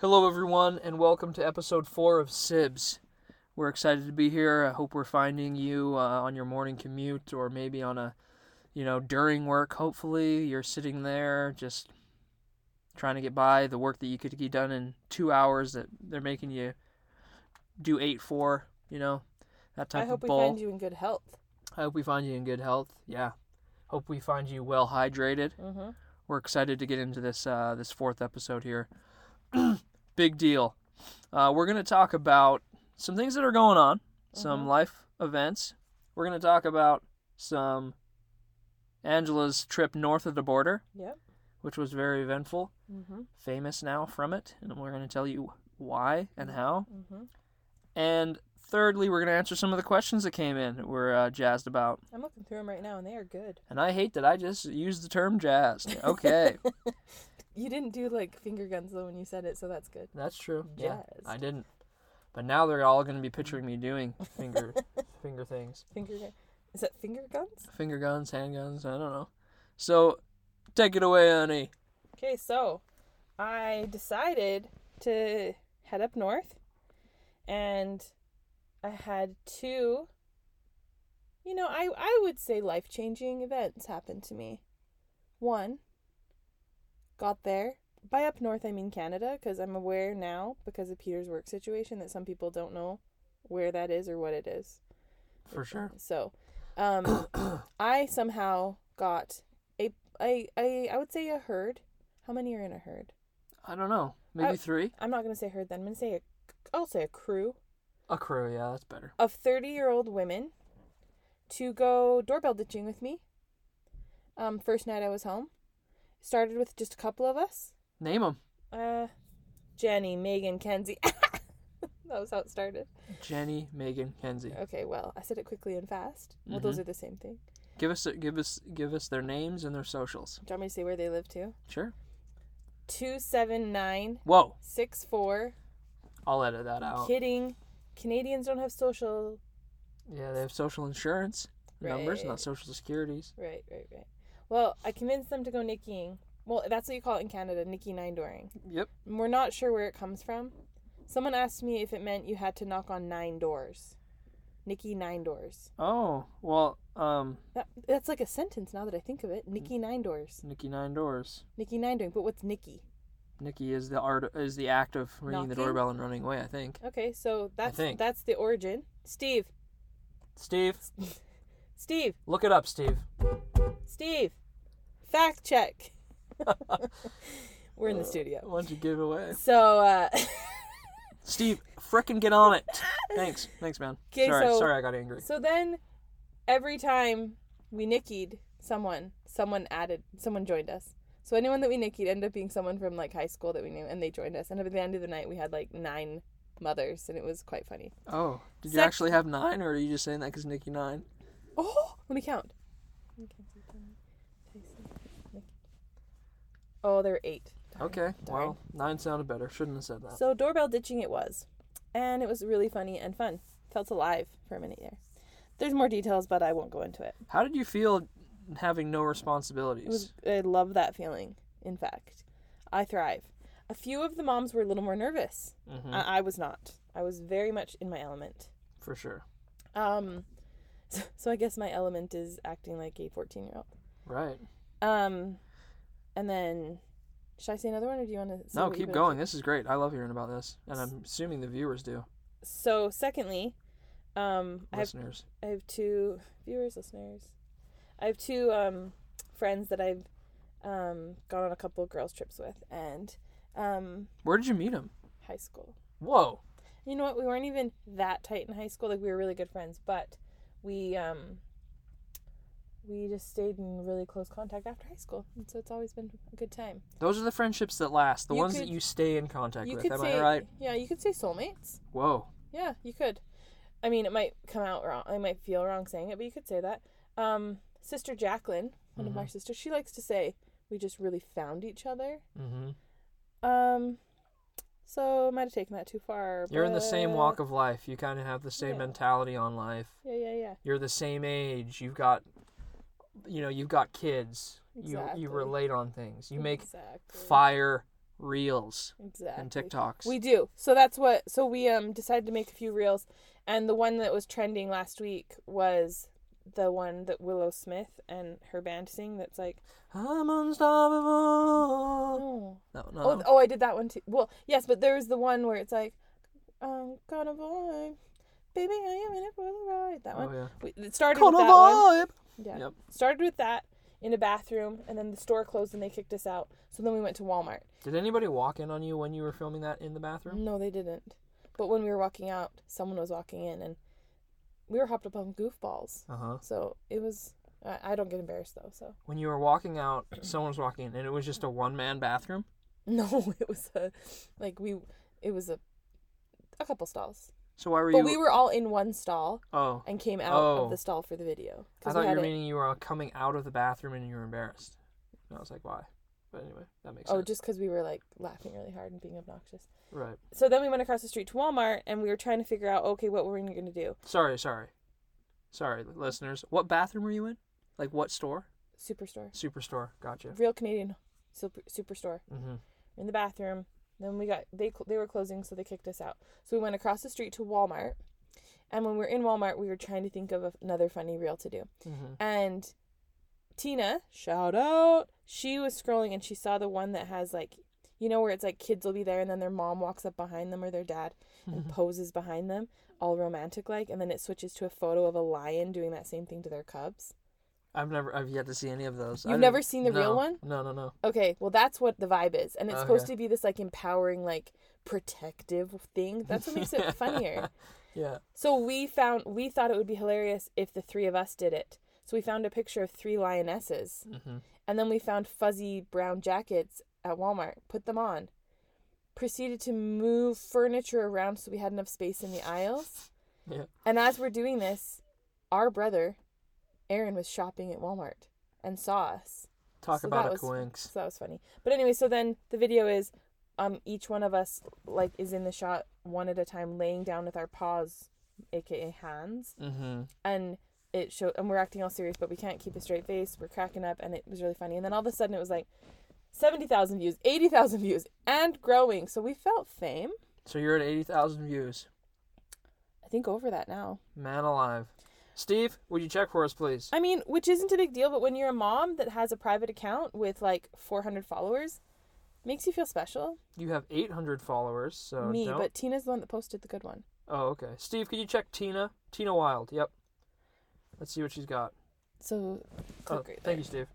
Hello, everyone, and welcome to episode four of Sibs. We're excited to be here. I hope we're finding you uh, on your morning commute or maybe on a, you know, during work. Hopefully, you're sitting there just trying to get by the work that you could get done in two hours that they're making you do eight for, you know, that type of. I hope of we find you in good health. I hope we find you in good health. Yeah. Hope we find you well hydrated. Mm-hmm. We're excited to get into this uh, this fourth episode here. Big deal. Uh, we're gonna talk about some things that are going on, some Mhm. life events. We're gonna talk about some Angela's trip north of the border, Yep. which was very eventful, Mm-hmm. famous now from it, and we're gonna tell you why and how. Mm-hmm. And thirdly, we're gonna answer some of the questions that came in that we're uh, jazzed about. I'm looking through them right now, and they are good. And I hate that I just used the term jazzed. Okay, You didn't do like finger guns though when you said it, so that's good. that's true. Yeah. I didn't. But now they're all going to be picturing me doing finger finger things. Finger. Is that finger guns? Finger guns, handguns, I don't know. So, take it away, honey. Okay, so I decided to head up north, and I had two. You know, I I would say life changing events happened to me. One. Got there. By up north, I mean Canada, because I'm aware now, because of Peter's work situation, that some people don't know where that is or what it is. For sure. So, um, I somehow got a, a, a, I would say a herd. How many are in a herd? I don't know. Maybe I- three? I'm not gonna say herd. Then I'm gonna say a, I'll say a crew A crew, yeah, that's better. of 30 year old women to go doorbell ditching with me. Um, first night I was home. Started with just a couple of us. Name them. Uh, Jenny, Megan, Kenzie. that was how it started. Jenny, Megan, Kenzie. Okay, well, I said it quickly and fast. Well, those Mhm. are the same thing. Give us give us give us their names and their socials. Do you want me to say where they live too? Sure. Two seven nine Whoa. six four. I'll edit that out. Kidding. Canadians don't have social. Yeah, they have social insurance numbers, not social securities. Right, right, right. Well, I convinced them to go nickying. Well, that's what you call it in Canada, nicky nine dooring. Yep. And We're not sure where it comes from. Someone asked me if it meant you had to knock on nine doors. Nicky nine doors. Oh, well, um, That, that's like a sentence now that I think of it. Nicky nine doors. Nikki Nine Doors. Nicky nine dooring. But what's Nicky? Nikki is the art is the act of ringing the doorbell and running away. I think. Okay, so that's that's the origin. Steve, Steve, Steve, look it up, Steve. Steve. Fact check. We're in the studio. Why don't you give away? So, uh, Steve, frickin' get on it. Thanks, thanks, man. 'Kay, sorry, so- sorry, I got angry. so then every time we nickied someone, someone added, someone joined us. So anyone that we nickied ended up being someone from like high school that we knew, and they joined us. And at the end of the night, we had like nine mothers, and it was quite funny. Oh, did you Sec- actually have nine, or are you just saying that because Nikki nine? Oh, let me count. Oh, there were eight. Darn, Okay, darn. well, nine sounded better. Shouldn't have said that. So doorbell ditching it was, and it was really funny and fun. Felt alive for a minute there. There's more details, but I won't go into it. How did you feel having no responsibilities? was I love that feeling. In fact, I thrive. A few of the moms were a little more nervous. hmm I, I was not. I was very much in my element. For sure. Um, so, so I guess my element is acting like a 14 year old. Right. Um, and then should I say another one, or do you want to? No, keep going. This is great. I love hearing about this, and I'm assuming the viewers do. So, secondly, um, I have Listeners. I have two viewers, listeners. I have two um, friends that I've um, gone on a couple of girls' trips with, and um, Where did you meet them? high school. Whoa. You know what? We weren't even that tight in high school. Like we were really good friends, but we um, we just stayed in really close contact after high school, and so it's always been a good time. Those are the friendships that last. The You ones that you stay in contact with. could Am say, I right? yeah, you could say soulmates. Whoa. Yeah, you could. I mean, it might come out wrong. I might feel wrong saying it, but you could say that. Um, Sister Jacqueline, one of Mm-hmm. my sisters, she likes to say we just really found each other. Mm-hmm. Um, so I might have taken that too far. You're in the same walk of life. You kind of have the same Yeah. mentality on life. Yeah, yeah, yeah. You're the same age. You've got, you know, you've got kids. You Exactly. you relate on things. You make Exactly. fire reels Exactly. and TikToks. We do. So that's what. So we um decided to make a few reels, and the one that was trending last week was the one that Willow Smith and her band sing. That's like, I'm unstoppable. oh, No, no. oh, oh, I did that one too. Well, yes, but there was the one where it's like, I'm gonna boy, baby, I am in it for the ride. That Oh, one. yeah. We, it started with that one. Yeah. Yep. Started with that in a bathroom, and then the store closed and they kicked us out. So then we went to Walmart. Did anybody walk in on you when you were filming that in the bathroom? No, they didn't. But when we were walking out, someone was walking in, and we were hopped up on goofballs. Uh huh. So it was. I, I don't get embarrassed though. So When you were walking out, someone was walking in, and it was just a one man bathroom. no, it was a like we. It was a a couple stalls, So why were but you? we were all in one stall oh, and came out Oh. of the stall for the video. I thought you were meaning you were all coming out of the bathroom and you were embarrassed. And I was like, why? But anyway, that makes Oh, sense. just because we were like laughing really hard and being obnoxious. Right. So then we went across the street to Walmart and we were trying to figure out, okay, what were we going to do? Sorry, sorry, sorry, listeners. What bathroom were you in? Like what store? Superstore, Superstore. Gotcha. real Canadian super, superstore. Mm-hmm. in the bathroom. Then we got they they were closing, so they kicked us out. So we went across the street to Walmart, and when we were in Walmart, we were trying to think of another funny reel to do. Mm-hmm. And Tina, shout out, she was scrolling and she saw the one that has like, you know, where it's like kids will be there and then their mom walks up behind them or their dad and poses behind them, all romantic like, and then it switches to a photo of a lion doing that same thing to their cubs. I've never, I've yet to see any of those. You've never seen the real one? No, no, no. Okay, well that's what the vibe is, and it's supposed to be this like empowering, like protective thing. That's what makes it funnier. Yeah. So we found we thought it would be hilarious if the three of us did it. So we found a picture of three lionesses, Mm-hmm. and then we found fuzzy brown jackets at Walmart. Put them on. Proceeded to move furniture around so we had enough space in the aisles. Yeah. And as we're doing this, our brother, Aaron, was shopping at Walmart and saw us. Talk So about a was- coinks. So that was funny. But anyway, so then the video is um each one of us like is in the shot one at a time laying down with our paws, aka hands, Mm-hmm. and it showed and we're acting all serious, but we can't keep a straight face. We're cracking up and it was really funny. And then all of a sudden it was like seventy thousand views, eighty thousand views, and growing. So we felt fame. So you're at eighty thousand views. I think over that now. Man alive. Steve, would you check for us, please? I mean, which isn't a big deal, but when you're a mom that has a private account with like four hundred followers, makes you feel special. You have eight hundred followers, so Me, don't- but Tina's the one that posted the good one. Oh, okay. Steve, could you check Tina? Tina Wild. Yep. Let's see what she's got. So Oh, right thank you, Steve.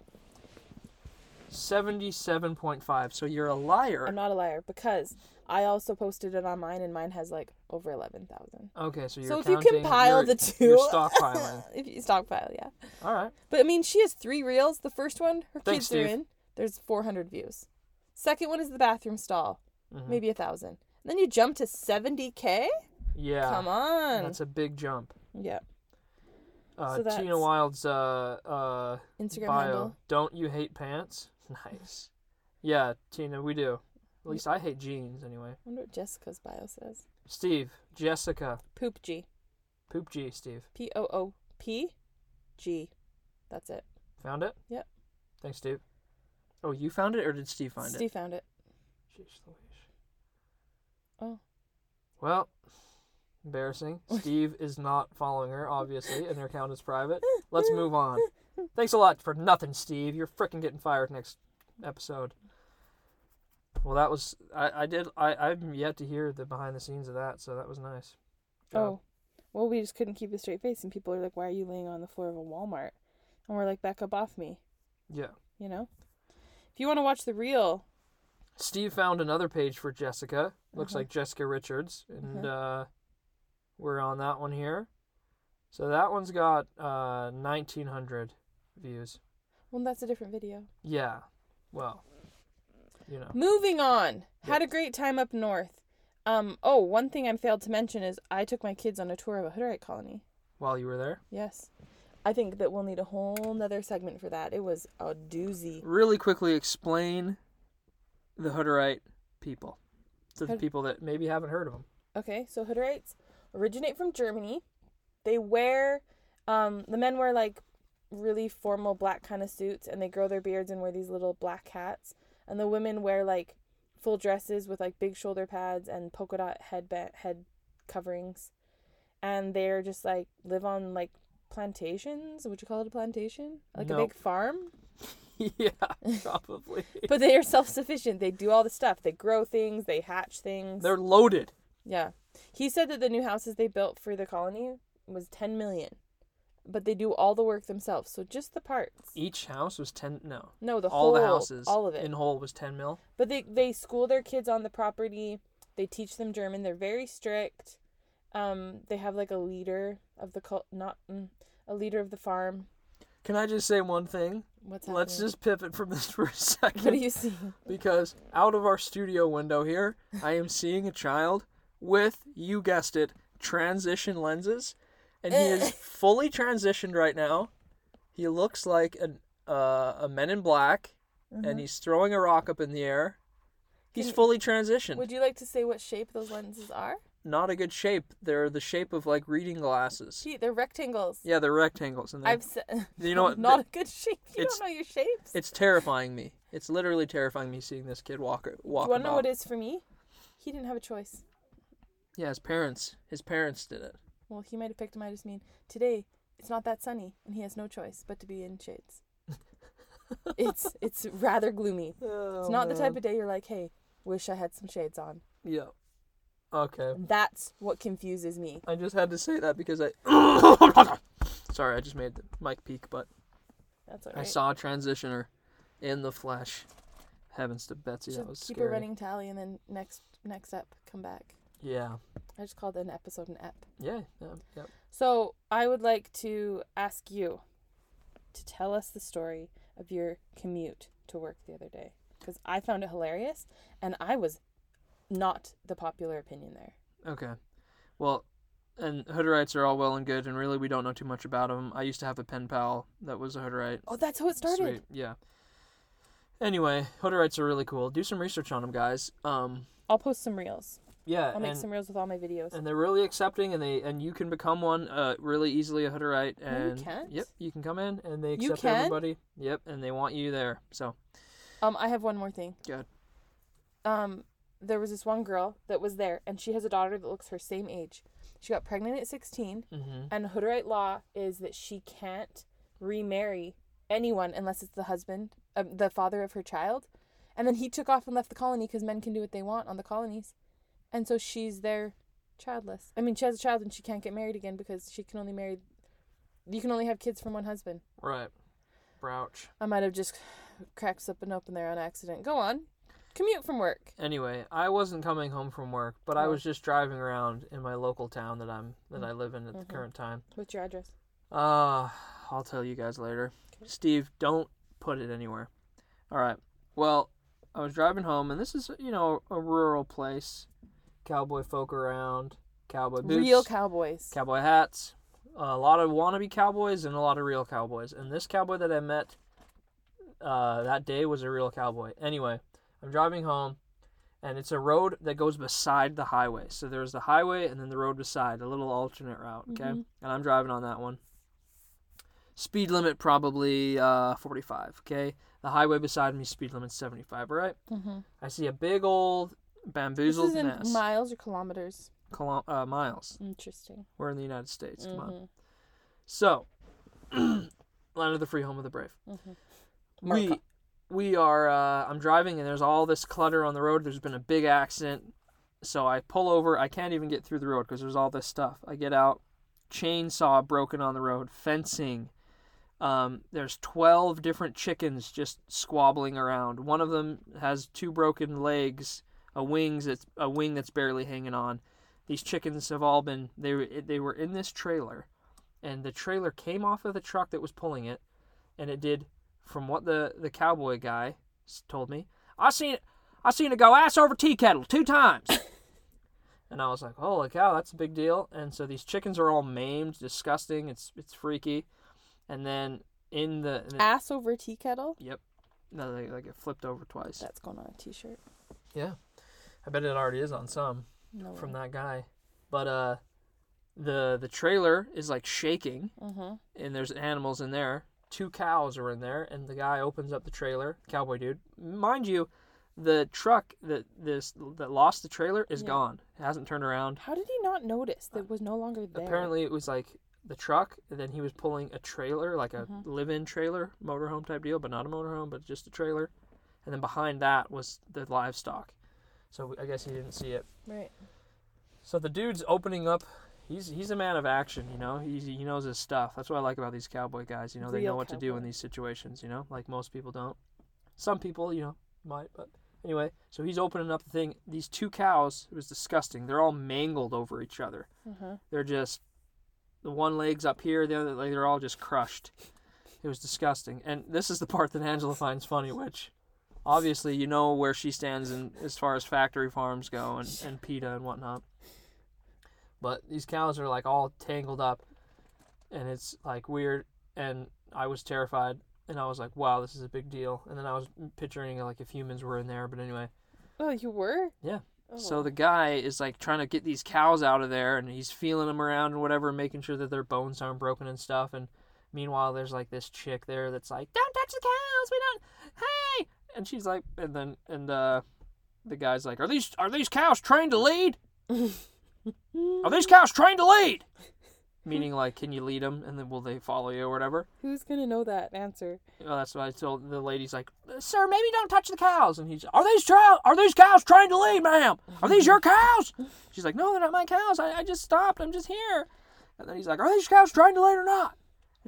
Seventy-seven point five. So you're a liar. I'm not a liar because I also posted it on mine and mine has like over 11,000. Okay, so you're So if you compile the two, you're stockpiling. if you stockpile, yeah. All right. But I mean, she has three reels. The first one, her Thanks, kids are in. There's 400 views. Second one is the bathroom stall, Mhm. maybe a thousand. Then you jump to 70k. Yeah. Come on. That's a big jump. yeah. Uh, So Tina Wild's uh uh Instagram bio. handle. Don't you hate pants? Nice. Yeah, Tina, we do. At least I hate jeans anyway. I wonder what Jessica's bio says. Steve, Jessica, Poop G. Poop G, Steve. P O O P G. That's it. Found it? Yep. Thanks, Steve. Oh, you found it or did Steve find it? Steve found it. it? Jeez Louise. Oh. Well, embarrassing. Steve is not following her, obviously, and her account is private. Let's move on. Thanks a lot for nothing, Steve. You're freaking getting fired next episode. Well, that was I. I did. I. I'm yet to hear the behind the scenes of that, so that was nice. Job. Oh. Well, we just couldn't keep a straight face, and people are like, "Why are you laying on the floor of a Walmart?" And we're like, "Back up off me," Yeah. you know. If you want to watch the real, Steve found another page for Jessica. Looks Uh-huh. like Jessica Richards, and uh, we're on that one here. So that one's got uh, 1,900 views. well, that's a different video. Yeah. Well, you know. Moving on. Had a great time up north. Um. Oh, one thing I failed to mention is I took my kids on a tour of a Hutterite colony. While you were there, Yes. I think that we'll need a whole nother segment for that. It was a doozy. really quickly explain the Hutterite people to the people that maybe haven't heard of them. Okay, so Hutterites originate from Germany. They wear, um, the men wear like really formal black kind of suits and they grow their beards and wear these little black hats. And the women wear like full dresses with like big shoulder pads and polka dot head head coverings, and they're just like live on like plantations. Would you call it a plantation? Like No. a big farm? yeah, probably. But they are self sufficient. They do all the stuff. They grow things. They hatch things. They're loaded. Yeah. He said that the new houses they built for the colony was 10 million. But they do all the work themselves. So just the parts. Each house was ten. No, No, the all whole the houses all of it. in whole was ten mil. But they they school their kids on the property. They teach them German. They're very strict. Um they have like a leader of the cult not mm, a leader of the farm. Can I just say one thing? What's happening? Let's just pivot from this for a second. What do you see? because out of our studio window here, I am seeing a child with, you guessed it, transition lenses, and he is fully transitioned right now. He looks like an uh, a Men in Black, and he's throwing a rock up in the air. He's Can- fully transitioned. Would you like to say what shape those lenses are? Not a good shape. They're the shape of like reading glasses. Gee, they're rectangles. Yeah, they're rectangles, and they're, I've said you know what? not a good shape. You don't know your shapes. it's terrifying me. It's literally terrifying me seeing this kid walk walk Do you want to know what it is for me? He didn't have a choice. Yeah, his parents. His parents did it. Well, he might have picked him. I just mean today it's not that sunny, and he has no choice but to be in shades. it's it's rather gloomy. Oh, It's not the oh, type of day you're like, hey, wish I had some shades on. Yeah. Okay. That's what confuses me. I just had to say that because I. Sorry, I just made the mic peak, but That's all I saw a transitioner in the flesh. Heavens to Betsy, Should that was keep scary. a running tally, and then next next ep come back. Yeah. I just called an episode an ep. Yeah. Yeah. yeah. So I would like to ask you to tell us the story of your commute to work the other day because I found it hilarious, and I was not the popular opinion there. Okay. Well, and Hutterites are all well and good, and really we don't know too much about them. I used to have a pen pal that was a Hutterite. Oh, that's how it started. Sweet. Yeah. Anyway, Hutterites are really cool. Do some research on them, guys. Um. I'll post some reels. Yeah. I'll make and- some reels with all my videos. and they're really accepting and they and you can become one uh really easily a hutterite No, you and can't. yep you can come in and they accept can? everybody yep and they want you there so Um, I have one more thing. Good. Um, there was this one girl that was there, and she has a daughter that looks her same age. She got pregnant at 16, mm-hmm. and Hutterite law is that she can't remarry anyone unless it's the husband, uh, the father of her child. And then he took off and left the colony because men can do what they want on the colonies, and so she's there, childless. I mean, she has a child and she can't get married again because she can only marry. You can only have kids from one husband. right Brouch. I might have just cracked something open there on accident. Go on. Commute from work. anyway i wasn't coming home from work but i Oh. was just driving around in my local town that i'm that Mm. i live in at Mhm. the current time What's your address? uh i'll tell you guys later Okay. steve don't put it anywhere all right well i was driving home and this is you know a rural place cowboy folk around cowboy boots Real cowboys. cowboy hats, a lot of wannabe cowboys, and a lot of real cowboys. And this cowboy that I met uh, that day was a real cowboy. Anyway, I'm driving home, and it's a road that goes beside the highway. So there's the highway and then the road beside, a little alternate route. Okay, Mhm. and I'm driving on that one. Speed limit probably uh, 45. Okay, the highway beside me speed limit 75. All right. mm-hmm. I see a big old This is in miles or kilometers. Kilo- uh, miles. Interesting. We're in the United States. Come on. Mhm, So, land of the free, home of the brave. mhm. We we are. Uh, I'm driving and there's all this clutter on the road. There's been a big accident, so I pull over. I can't even get through the road because there's all this stuff. I get out, chainsaw broken on the road, fencing. Um, there's 12 different chickens just squabbling around. One of them has two broken legs, a wings that's a wing that's barely hanging on. These chickens have all been they were they were in this trailer, and the trailer came off of the truck that was pulling it, and it did, from what the the cowboy guy told me, I seen I seen it go ass over tea kettle two times. And I was like, "Holy cow, that's a big deal!" And so these chickens are all maimed, disgusting. It's it's freaky. And then in the, in the Ass over tea kettle. Yep. No, they like it flipped over twice. That's going on a t-shirt. I bet it already is on some No from that guy. But uh, the the trailer is like shaking, Mhm. and there's animals in there. Two cows are in there, and the guy opens up the trailer, cowboy dude. Mind you, the truck that this that lost the trailer is Yeah. gone. It hasn't turned around. How did he not notice that it was no longer there? Apparently, it was like the truck, and then he was pulling a trailer, like a Mhm. live-in trailer, motorhome type deal, but not a motorhome, but just a trailer. And then behind that was the livestock. So I guess he didn't see it. Right. So the dude's opening up. He's he's a man of action, you know. He's, he knows his stuff. That's what I like about these cowboy guys. You know, they Real know what to do in these situations. You know, like most people don't. Some people, you know, might. But anyway, so he's opening up the thing. These two cows. It was disgusting. They're all mangled over each other. Uh-huh. They're just the one leg's up here, the other leg. They're all just crushed. It was disgusting. And this is the part that Angela finds funny, which obviously you know where she stands in as far as factory farms go and, and PETA and whatnot. But these cows are like all tangled up and it's like weird and I was terrified and I was like, wow, this is a big deal. And then I was picturing like if humans were in there, but anyway. Oh, you were? Yeah. Oh. So the guy is like trying to get these cows out of there, and he's feeling them around and whatever, making sure that their bones aren't broken and stuff. And meanwhile, there's like this chick there that's like, "Don't touch the cows, we don't." Hey, and she's like, and then and uh, the guy's like, "Are these are these cows trained to lead? Are these cows trained to lead?" Meaning like, can you lead them, and then will they follow you or whatever? Who's gonna know that answer? Well, that's what I told the lady's like, "Sir, maybe don't touch the cows." And he's, "Are these trout? Are these cows trained to lead, ma'am? Are these your cows?" She's like, "No, they're not my cows. I, I just stopped. I'm just here." And then he's like, "Are these cows trained to lead or not?"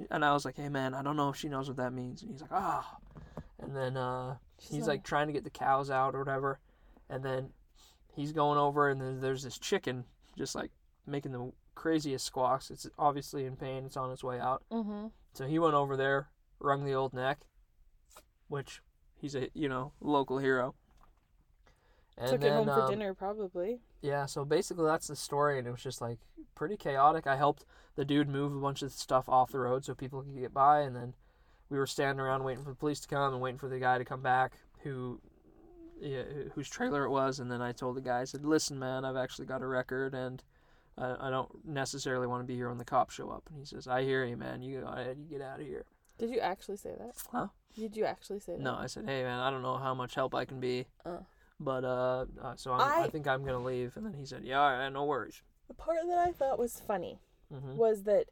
And I was like, "Hey, man, I don't know if she knows what that means." And he's like, "Ah." And then uh, he's like trying to get the cows out or whatever, and then he's going over, and then there's this chicken just like making the craziest squawks. It's obviously in pain. It's on its way out. Mm-hmm. So he went over there, wrung the old neck, which he's a you know local hero. And Took then, it home for um, dinner, probably. Yeah, so basically that's the story, and it was just like pretty chaotic. I helped the dude move a bunch of stuff off the road so people could get by, and then we were standing around waiting for the police to come and waiting for the guy to come back who. Yeah, whose trailer it was, and then I told the guy, I said, "Listen, man, I've actually got a record, and I, I don't necessarily want to be here when the cops show up." And he says, "I hear you, man. You go ahead, you get out of here." Did you actually say that? Huh? Did you actually say that? No, I said, "Hey, man, I don't know how much help I can be, Uh. but uh, uh so I'm, I... I- think I'm gonna leave." And then he said, "Yeah, all right, no worries." The part that I thought was funny hmm was that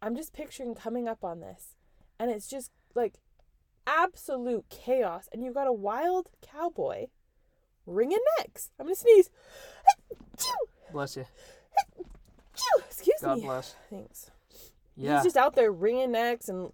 I'm just picturing coming up on this, and it's just like absolute chaos, and you've got a wild cowboy wringing necks. I'm gonna sneeze. Bless you. Excuse God me. bless. Thanks. Yeah, He's just out there wringing necks, and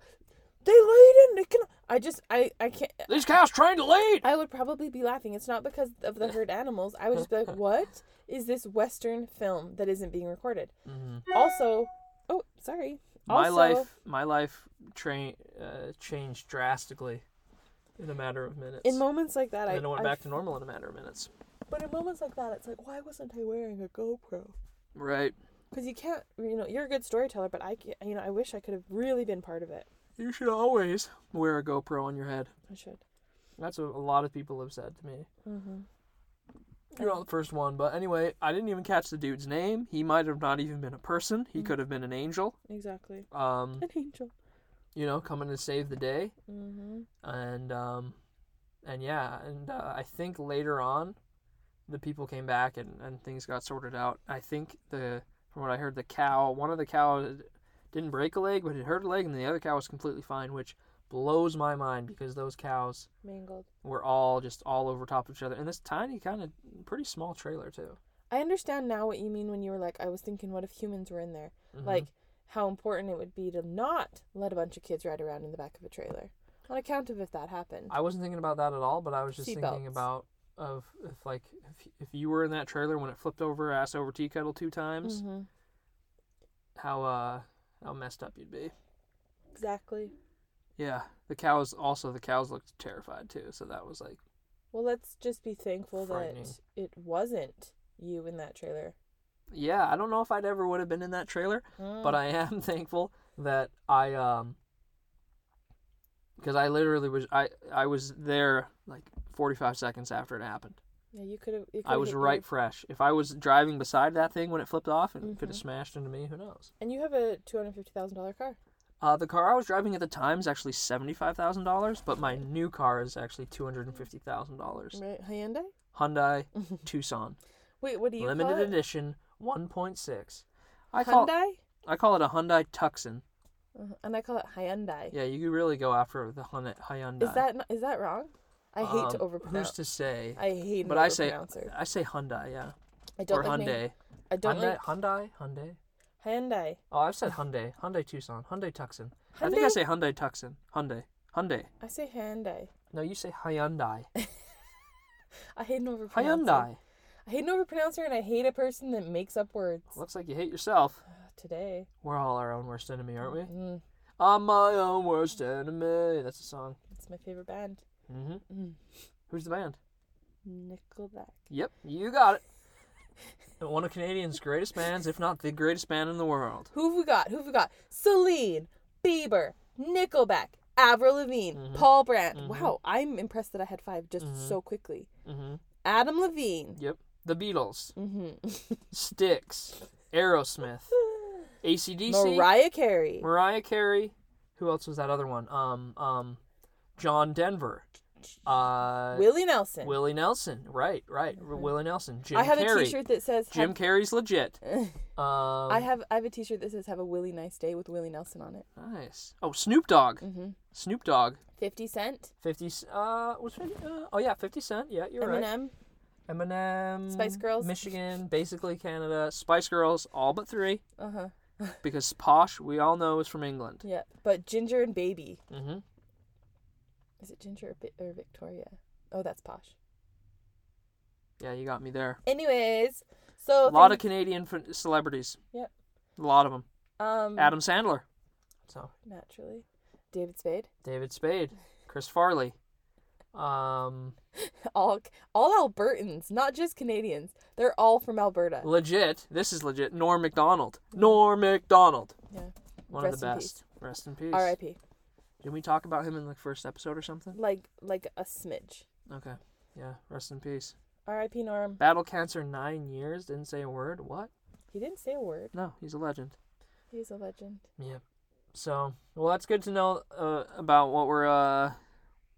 they laid in. They can. I just. I. I can't. these cows trained to lead. I would probably be laughing. It's not because of the herd animals. I would just be like, "What is this Western film that isn't being recorded?" hmm Also, oh, sorry. My life, my life, train uh, changed drastically in a matter of minutes. in moments like that, and I, then it went I- back to normal in a matter of minutes. But in moments like that, it's like, why wasn't I wearing a GoPro? Right. Because you can't, you know, you're a good storyteller, but I, can't, you know, I wish I could have really been part of it. You should always wear a GoPro on your head. I should. That's what a lot of people have said to me. Mm-hmm. You're not the first one, but anyway, I didn't even catch the dude's name. He might have not even been a person. He Mhm. could have been an angel. Exactly. Um, An angel. you know, coming to save the day. Mm-hmm. And um, and yeah, and uh, I think later on, the people came back and, and things got sorted out. I think the from what I heard, the cow, one of the cows didn't break a leg, but it hurt a leg, and the other cow was completely fine, which blows my mind because those cows Mangled. were all just all over top of each other in this tiny kind of pretty small trailer too. I understand now what you mean when you were like, I was thinking, what if humans were in there? Mhm. Like, how important it would be to not let a bunch of kids ride around in the back of a trailer. On account of if that happened. I wasn't thinking about that at all, but I was just Seat thinking belts. about of if like if, if you were in that trailer when it flipped over ass over tea kettle two times, hmm how uh how messed up you'd be. Exactly. Yeah, the cows also the cows looked terrified too, so that was like Well, let's just be thankful that it wasn't you in that trailer. yeah, I don't know if I'd ever would have been in that trailer, but Mm. I am thankful that I um because I literally was I I was there like 45 seconds after it happened. yeah, you could have. I was right fresh. If I was driving beside that thing when it flipped off and could Mhm. have smashed into me, who knows? And you have a two hundred fifty thousand dollar car. Uh, the car I was driving at the time is actually seventy-five thousand dollars, but my new car is actually two hundred and fifty thousand dollars. Right, Hyundai. Hyundai Tucson, Wait, what do you limited call it? edition, one point six. I call Hyundai. I call it a Hyundai Tucson. Uh-huh. And I call it Hyundai. Yeah, you could really go after the Hyundai. Hyundai. Is that not, is that wrong? I hate to Um, overpronounce. Who's to say? I hate but I say. I say Hyundai, yeah, I don't or like name- I don't Hyundai, like Hyundai, Hyundai. Hyundai. Oh, I've said Hyundai, Hyundai Tucson, Hyundai Tucson. I think I Hyundai? say Hyundai Tucson, Hyundai, Hyundai. I say Hyundai. No, you say Hyundai. I hate an overpronouncer. Hyundai. I hate an overpronouncer, and I hate a person that makes up words. Looks like you hate yourself. Today. We're all our own worst enemy, aren't we? Mm, I'm my own worst enemy. That's a song. it's my favorite band. Mm-hmm. Mm. Who's the band? Nickelback. Yep, you got it. One of Canadians' greatest bands, if not the greatest band in the world. Who have we got? Who have we got? Celine, Bieber, Nickelback, Avril Lavigne, Mhm. Paul Brandt. Mhm. Wow, I'm impressed that I had five just Mhm. so quickly. hmm Adam Levine. Yep. The Beatles, Mm-hmm. Styx, Aerosmith, ACDC, Mariah Carey. Mariah Carey. Who else was that other one? Um, um, John Denver. Uh, Willie Nelson. Willie Nelson. Right, right. Mhm. Willie Nelson. Jim I have Carrey. a T-shirt that says. Jim have- Carrey's legit. Um, I have I have a T-shirt that says "Have a Willie nice day" with Willie Nelson on it. Nice. Oh, Snoop Dogg. Mm-hmm. Snoop Dogg. Fifty Cent, 50 c- uh was 50, uh, oh yeah 50 cent yeah you're right Eminem, eminem Spice Girls. michigan basically canada spice girls all but three uh huh, because posh we all know is from england yeah. But Ginger and Baby, hmm is it Ginger or, or Victoria? Oh, that's posh. yeah you got me there Anyways, so a lot of canadian f- celebrities Yep. a lot of them um adam sandler so naturally, David Spade. david spade chris farley um all all Albertans, not just Canadians. They're all from Alberta. legit this is legit norm macdonald norm macdonald Yeah. one Rest of the in best rest in peace R.I.P. didn't we talk about him in the first episode or something Like like a smidge. okay yeah rest in peace R.I.P. Norm. Battle cancer nine years, didn't say a word. What? He didn't say a word. No, he's a legend. He's a legend. Yeah. So, well, that's good to know uh, about what we're uh,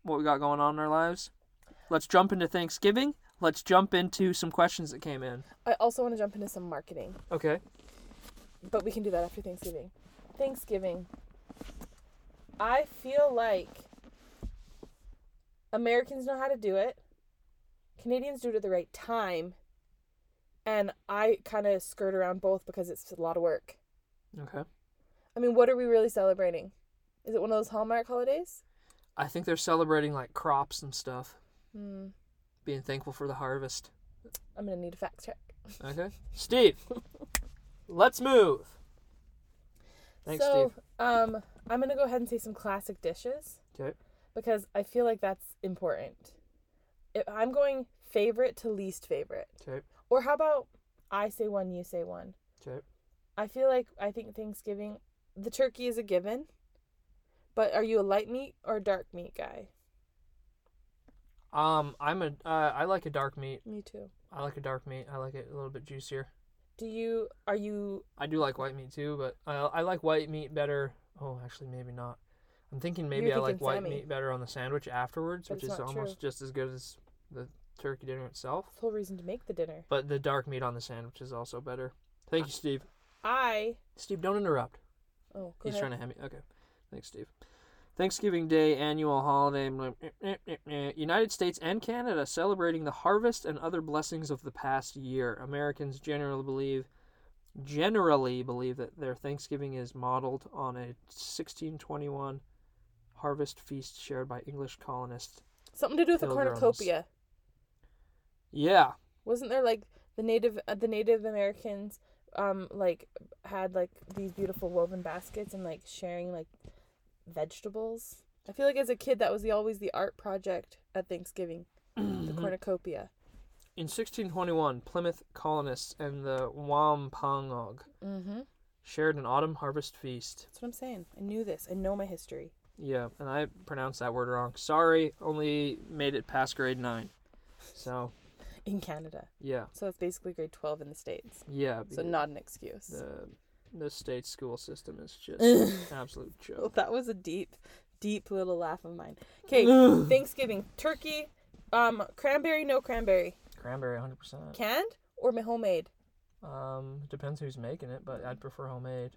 what we got going on in our lives. Let's jump into Thanksgiving. Let's jump into some questions that came in. I also want to jump into some marketing, Okay. but we can do that after Thanksgiving. Thanksgiving. I feel like Americans know how to do it. Canadians do it at the right time. And I kind of skirt around both because it's a lot of work. Okay. I mean, what are we really celebrating? Is it one of those Hallmark holidays? I think they're celebrating like crops and stuff, Hmm. being thankful for the harvest. I'm gonna need a fact check. Okay. Steve, let's move. Thanks, so, Steve. um, I'm gonna go ahead and say some classic dishes. 'Kay. Because I feel like that's important. If I'm going favorite to least favorite, Okay. or how about I say one, you say one. Okay. I feel like I think Thanksgiving, the turkey is a given. But are you a light meat or a dark meat guy? Um, I'm a uh, I like a dark meat. Me too. I like a dark meat. I like it a little bit juicier. Do you are you I do like white meat too, but I I like white meat better. Oh, actually, maybe not. I'm thinking maybe You're I like thinking white Sammy. meat better on the sandwich afterwards, But which it's is not almost just as good as the turkey dinner itself. the whole reason to make the dinner? But the dark meat on the sandwich is also better. Thank you, Steve. I Steve, don't interrupt. oh go He's ahead. trying to hand me. Okay. Thanks, Steve. Thanksgiving Day annual holiday. United States and Canada celebrating the harvest and other blessings of the past year. Americans generally believe generally believe that their Thanksgiving is modeled on a 1621 harvest feast shared by English colonists. Something to do with the cornucopia. Yeah, Wasn't there like the native uh, the Native Americans um like had like these beautiful woven baskets and like sharing like vegetables? I feel like as a kid that was the always the art project at Thanksgiving, the cornucopia. In 1621, Plymouth colonists and the Wampanoag Mm-hmm. shared an autumn harvest feast. That's what I'm saying. I knew this. I know my history. Yeah, and I pronounced that word wrong. Sorry, only made it past grade 9. So, In Canada. yeah. So it's basically grade twelve in the States. Yeah. So not an excuse. the the state school system is just absolute Well, joke. that was a deep, deep little laugh of mine. Okay, Thanksgiving turkey, um, cranberry, no cranberry, Cranberry, hundred percent. canned or ma- homemade. Um, depends who's making it, but I'd prefer homemade.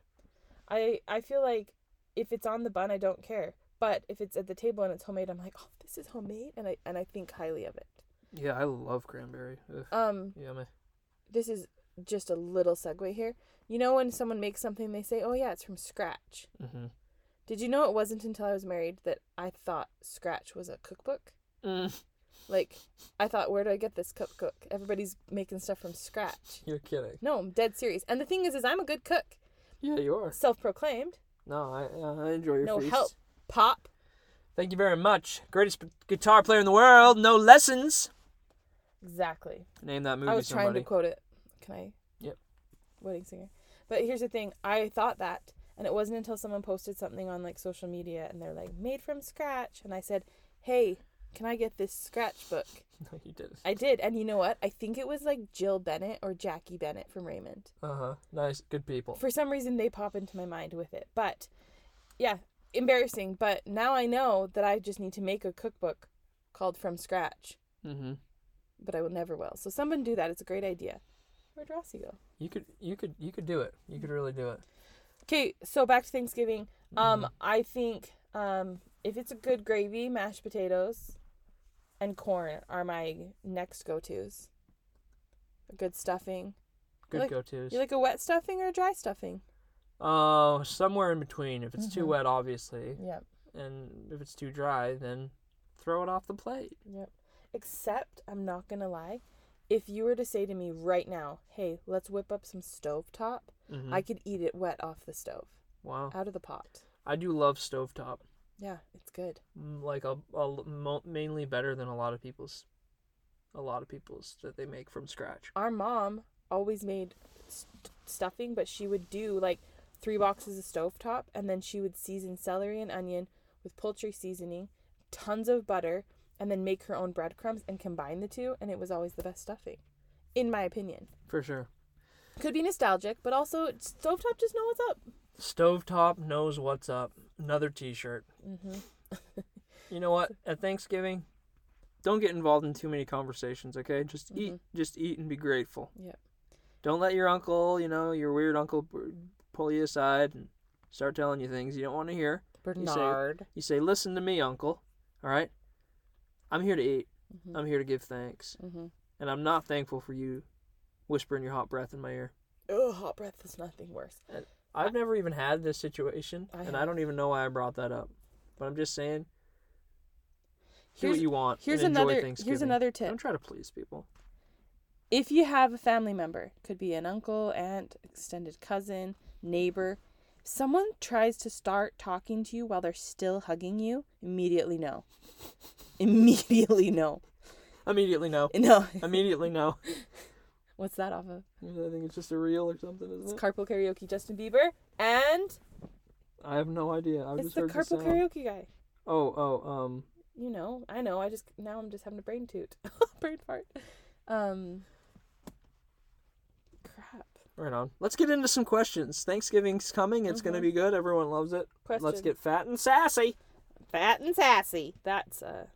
I I feel like if it's on the bun, I don't care. But if it's at the table and it's homemade, I'm like, oh, this is homemade, and I and I think highly of it. Yeah, I love cranberry. Ugh, Um, yummy. this is just a little segue here. You know when someone makes something, they say, oh yeah, it's from scratch. Mm-hmm. Did you know it wasn't until I was married that I thought scratch was a cookbook? Mm. Like, I thought, where do I get this cookbook? Everybody's making stuff from scratch. You're kidding. No, I'm dead serious. And the thing is, is I'm a good cook, Yeah, you are. self-proclaimed. No, I uh, I enjoy your No feast. help. Pop. Thank you very much. Greatest p- guitar player in the world. No lessons. Exactly. Name that movie. I was trying to quote it. Can I? Yep. Wedding singer. But here's the thing. I thought that, and it wasn't until someone posted something on like social media, and they're like, "Made from scratch," and I said, "Hey, can I get this scratch book?" No, you did. I did, and you know what? I think it was like Jill Bennett or Jackie Bennett from Raymond. Uh huh. Nice. Good people. For some reason, they pop into my mind with it. But yeah, embarrassing. But now I know that I just need to make a cookbook called From Scratch. Mm-hmm. But I will never will. So someone do that. It's a great idea. Where'd Rossi go? You could. You could. You could do it. You could really do it. Okay, so back to Thanksgiving. Um, Mhm. I think um, if it's a good gravy, mashed potatoes, and corn are my next go tos. A good stuffing. Good like- go-tos. You like a wet stuffing or a dry stuffing? Uh, somewhere in between. If it's too Mhm. wet, obviously, Yep. and if it's too dry, then throw it off the plate. Yep. Except, I'm not gonna lie, if you were to say to me right now, "Hey, let's whip up some stovetop," Mm-hmm. I could eat it wet off the stove, wow. out of the pot. I do love stovetop. Yeah, it's good. Mm, Like a, a mainly better than a lot of people's. A lot of people's that they make from scratch. Our mom always made st- stuffing, but she would do like three boxes of stovetop, and then she would season celery and onion with poultry seasoning, tons of butter, and then make her own breadcrumbs and combine the two, and it was always the best stuffing, in my opinion. For sure. Could be nostalgic, but also stovetop just know what's up. Stovetop knows what's up. Another T-shirt. Mm-hmm. You know what? At Thanksgiving, don't get involved in too many conversations. Okay, just eat. Mhm. Just eat and be grateful. Yep. Don't let your uncle, you know, your weird uncle, pull you aside and start telling you things you don't want to hear. Bernard. You say, "Listen to me, uncle. All right. I'm here to eat. Mm-hmm. I'm here to give thanks, mm-hmm. and I'm not thankful for you whispering your hot breath in my ear." Oh, hot breath is nothing worse. I've never even had this situation, I and I don't even know why I brought that up. But I'm just saying, do Here's what you want. here's and enjoy another Thanksgiving. here's another tip. Don't try to please people. if you have a family member, could be an uncle, aunt, extended cousin, neighbor, someone tries to start talking to you while they're still hugging you, immediately no. immediately no. Immediately no. No. Immediately no. What's that off of? I think it's just a reel or something, It's isn't it? Carpool Karaoke Justin Bieber and I have no idea. I it's just the Carpool. Karaoke guy. Oh, oh, um, You know, I know. I just now I'm just having a brain toot. brain fart. Um. Right on. Let's get into some questions. Thanksgiving's coming. It's gonna Mhm. be good. Everyone loves it. Question. Let's get fat and sassy. fat and sassy. That's uh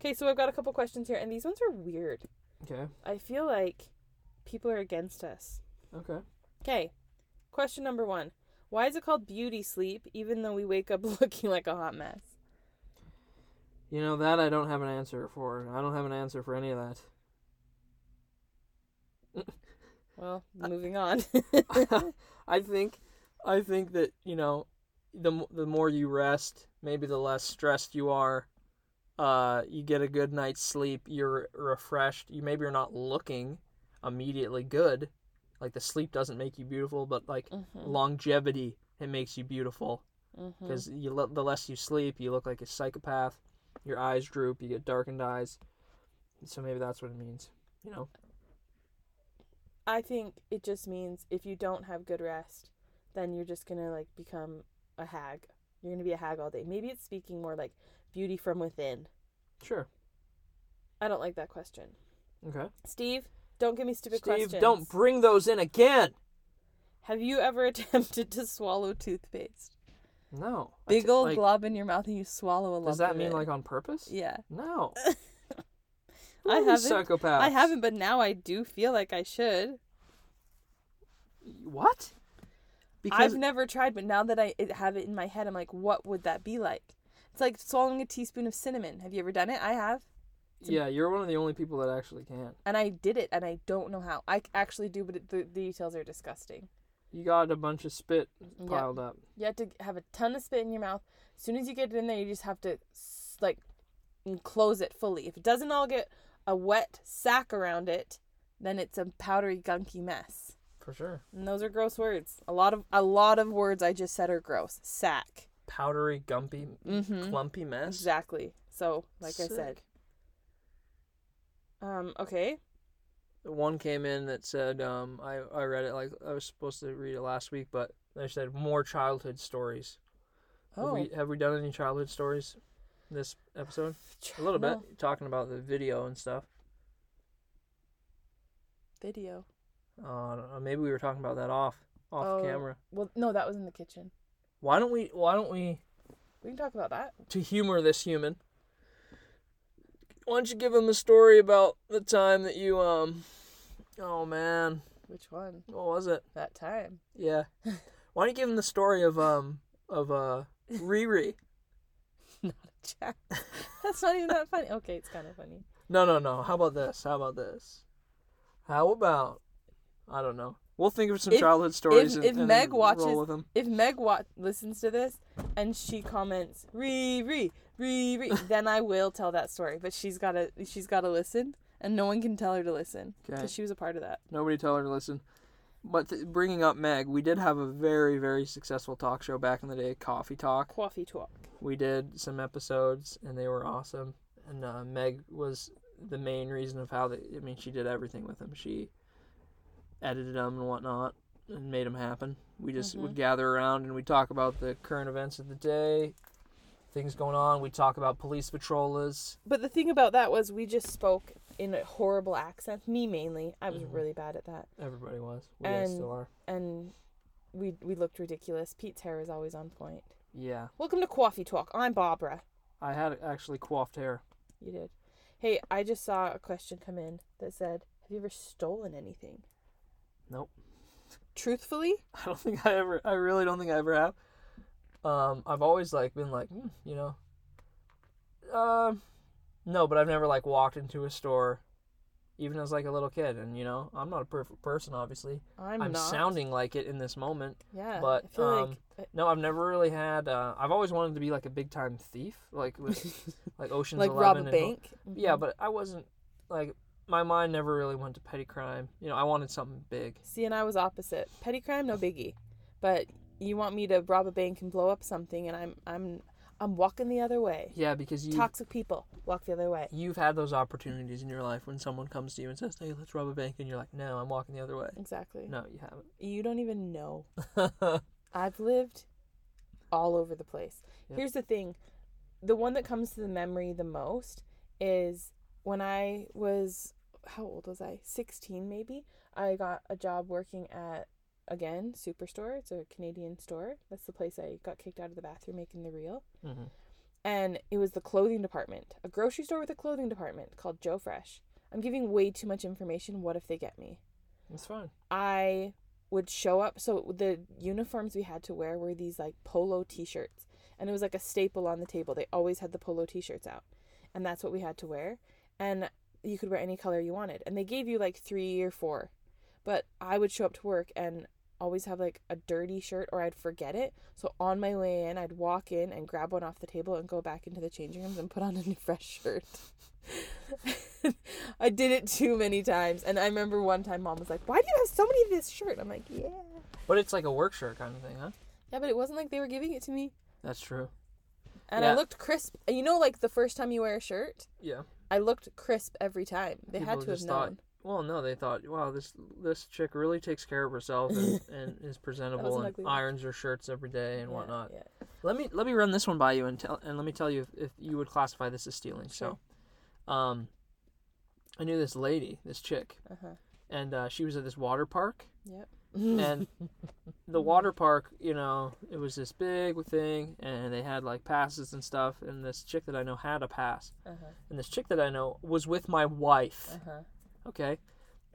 Okay, so I've got a couple questions here and these ones are weird. Okay. I feel like people are against us. Okay. Okay. Question number 1. Why is it called beauty sleep even though we wake up looking like a hot mess? You know that I don't have an answer for. I don't have an answer for any of that. Well, moving on. I think, I think that you know, the the more you rest, maybe the less stressed you are. Uh, you get a good night's sleep. You're refreshed. You maybe you're not looking immediately good, like the sleep doesn't make you beautiful, but like Mhm, longevity, it makes you beautiful. Because you le- the less you sleep, you look like a psychopath. Your eyes droop. You get darkened eyes. So maybe that's what it means. You know. I think it just means if you don't have good rest, then you're just gonna like become a hag. You're gonna be a hag all day. Maybe it's speaking more like beauty from within. Sure. I don't like that question. Okay. Steve, don't give me stupid questions. Steve, questions. don't bring those in again. Have you ever attempted to swallow toothpaste? No. Big old like, glob in your mouth and you swallow a lump. Does that mean it. like on purpose? Yeah. No. Who I haven't- Psychopaths. I haven't, but now I do feel like I should. What? Because I've never tried, but now that I have it in my head, I'm like, what would that be like? It's like swallowing a teaspoon of cinnamon. Have you ever done it? I have. it's a- yeah, you're one of the only people that actually can. And I did it, and I don't know how. I actually do, but it, the, the details are disgusting. You got a bunch of spit piled up. You have to have a ton of spit in your mouth. As soon as you get it in there, you just have to like close it fully. If it doesn't all get a wet sack around it, then it's a powdery, gunky mess. For sure. And those are gross words. A lot of a lot of words I just said are gross. Sack. Powdery, gumpy, Mm-hmm. clumpy mess. Exactly. So, like I said. Um. Okay. One came in that said, um, I, I read it like I was supposed to read it last week, but they said more childhood stories. Have Oh. we have we done any childhood stories this episode? A little No. bit, talking about the video and stuff. Video. Uh, I don't know, maybe we were talking about that off off Oh. camera. Well, no, that was in the kitchen. Why don't we why don't we We can talk about that. to humor this human? Why don't you give him a story about the time that you um oh man, Which one? what was it? That time. Yeah. Why don't you give him the story of um of uh Riri? Not chat. That's not even that funny. Okay, it's kind of funny. No, no, no. How about this? How about this? How about I don't know. We'll think of some If- childhood stories. if- and, if and Meg watches-. If Meg wa- listens to this and she comments re re re re, then I will tell that story. But she's gotta she's gotta listen, and no one can tell her to listen Okay. because she was a part of that. Nobody tell her to listen. But th- bringing up Meg, we did have a very, very successful talk show back in the day, Coffee Talk. Coffee talk. We did some episodes, and they were awesome. And uh, Meg was the main reason of how they. I mean, she did everything with them. She edited them and whatnot, and made them happen. We just Mhm. would gather around and we talk about the current events of the day, things going on. We talk about police patrollers. But the thing about that was we just spoke in a horrible accent. Me mainly. I was Mhm. really bad at that. Everybody was. We And- still are. And we we looked ridiculous. Pete's hair is always on point. Yeah, Welcome to Coffee Talk. I'm Barbara. I had actually coiffed hair. You did. Hey, I just saw a question come in that said, "Have you ever stolen anything?" Nope. Truthfully, I don't think I ever. I really don't think I ever have. Um, I've always like been like, hmm, you know. Um, no, but I've never like walked into a store, even as like a little kid, and you know, I'm not a perfect person, obviously. I'm, I'm, not. sounding like it in this moment. Yeah, but, I feel um, like No, I've never really had. Uh, I've always wanted to be like a big time thief, like with like Ocean's like Eleven. rob a and- bank. Yeah, Mhm. but I wasn't like my mind never really went to petty crime. You know, I wanted something big. see, and I was opposite. Petty crime, no biggie. But you want me to rob a bank and blow up something, and I'm I'm I'm walking the other way. Yeah, because you Toxic people walk the other way. you've had those opportunities in your life when someone comes to you and says, "Hey, let's rob a bank," and you're like, "No, I'm walking the other way." Exactly. No, you haven't. You don't even know. I've lived all over the place. Yep. Here's the thing the one that comes to the memory the most is when I was, how old was I? 16 maybe. I got a job working at, again, Superstore. It's a Canadian store. That's the place I got kicked out of the bathroom making the reel. hmm And it was the clothing department, a grocery store with a clothing department called Joe Fresh. I'm giving way too much information. What if they get me? It's fine. I would show up. So the uniforms we had to wear were these like polo t-shirts, and it was like a staple on the table. They always had the polo t-shirts out, and that's what we had to wear. And you could wear any color you wanted, and they gave you like three or four. But I would show up to work and always have like a dirty shirt, or I'd forget it. So on my way in, I'd walk in and grab one off the table and go back into the changing rooms and put on a new fresh shirt. I did it too many times. And I remember one time mom was like, Why do you have so many of this shirt? I'm like, Yeah. But it's like a work shirt kind of thing, huh? Yeah, but it wasn't like they were giving it to me. That's true. And I looked crisp. You know, like the first time you wear a shirt, Yeah. I looked crisp every time. They had to have known. Well, no, they thought, wow, this this chick really takes care of herself and, and is presentable an and one. irons her shirts every day and Yeah, whatnot. Yeah. Let me let me run this one by you and tell and let me tell you if, if you would classify this as stealing. Sure. So, um, I knew this lady, this chick, Uh huh. and uh, she was at this water park, Yep. and the water park, you know, it was this big thing, and they had like passes and stuff. And this chick that I know had a pass, Uh-huh. and this chick that I know was with my wife. Uh-huh. Okay,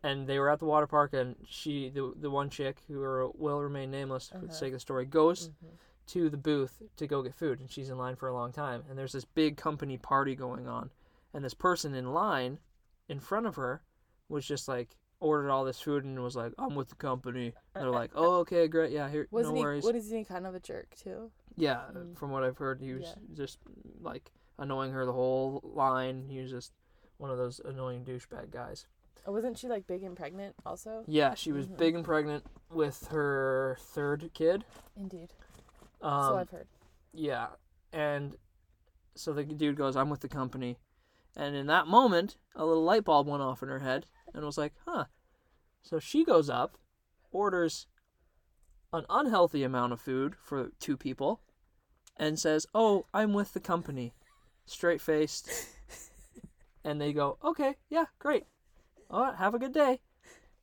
and they were at the water park, and she, the the one chick who are, will remain nameless for the Uh-huh. sake of the story, goes Mhm. to the booth to go get food, and she's in line for a long time. And there's this big company party going on, and this person in line in front of her was just like ordered all this food and was like, "I'm with the company." And they're like, "Oh, okay, great, yeah, here, Wasn't no he? worries." What is he? Kind of a jerk too. Yeah, Mm. from what I've heard, he was Yeah. just like annoying her the whole line. He was just one of those annoying douchebag guys. Wasn't she like big and pregnant also? Yeah, she was Mhm. big and pregnant with her third kid. Indeed. Um, so I've heard. Yeah, and so the dude goes, "I'm with the company," and in that moment, a little light bulb went off in her head, and was like, "Huh." So she goes up, orders an unhealthy amount of food for two people, and says, "Oh, I'm with the company," straight faced, and they go, "Okay, yeah, great. All right, have a good day."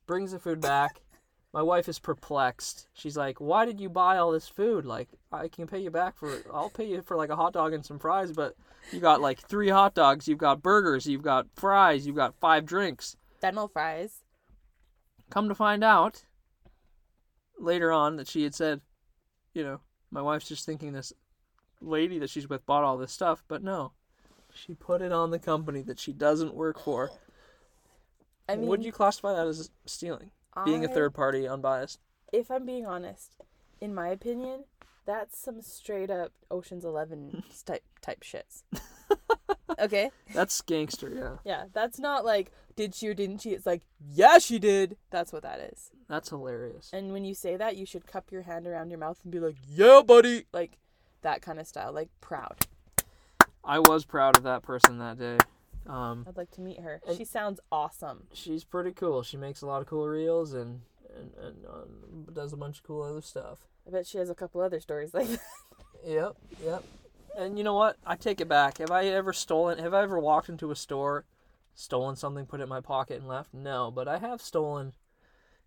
Brings the food back. My wife is perplexed. She's like, "Why did you buy all this food? Like, I can pay you back for I'll pay you for like a hot dog and some fries, but you got like three hot dogs, you've got burgers, you've got fries, you've got five drinks." Dental fries. Come to find out later on that she had said, you know, my wife's just thinking this lady that she's with bought all this stuff, but no. She put it on the company that she doesn't work for. I mean, Would you classify that as stealing? Being a third party unbiased? If I'm being honest, in my opinion, that's some straight up Ocean's Eleven type type shits. okay. That's gangster, yeah. Yeah, that's not like did she or didn't she? It's like yeah, she did. That's what that is. That's hilarious. And when you say that, you should cup your hand around your mouth and be like, "Yeah, buddy," like that kind of style, like proud. I was proud of that person that day. Um, I'd like to meet her. She sounds awesome. she's pretty cool. She makes a lot of cool reels and and, and um, does a bunch of cool other stuff. I bet she has a couple other stories like that. Yep, yep. And you know what? I take it back. Have I ever stolen? Have I ever walked into a store, stolen something, put it in my pocket, and left? No, but I have stolen.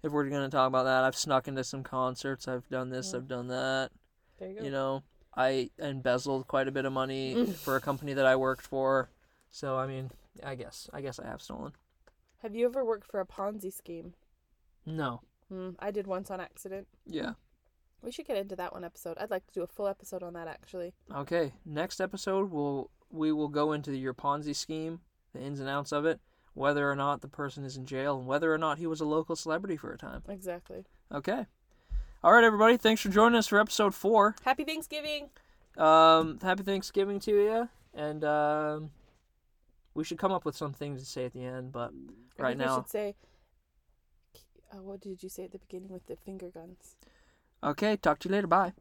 If we're gonna talk about that, I've snuck into some concerts. I've done this. Yeah. I've done that. There you go. You know, I embezzled quite a bit of money for a company that I worked for. So I mean, I guess I guess I have stolen. Have you ever worked for a Ponzi scheme? No. Hmm, I did once on accident. Yeah. We should get into that one episode. I'd like to do a full episode on that actually. Okay. Next episode, we'll we will go into your Ponzi scheme, the ins and outs of it, whether or not the person is in jail, and whether or not he was a local celebrity for a time. Exactly. Okay. All right, everybody. Thanks for joining us for episode four. Happy Thanksgiving. Um, happy Thanksgiving to you, and um, we should come up with something to say at the end. But I right think we now, should say uh, what did you say at the beginning with the finger guns? okay. Talk to you later. Bye.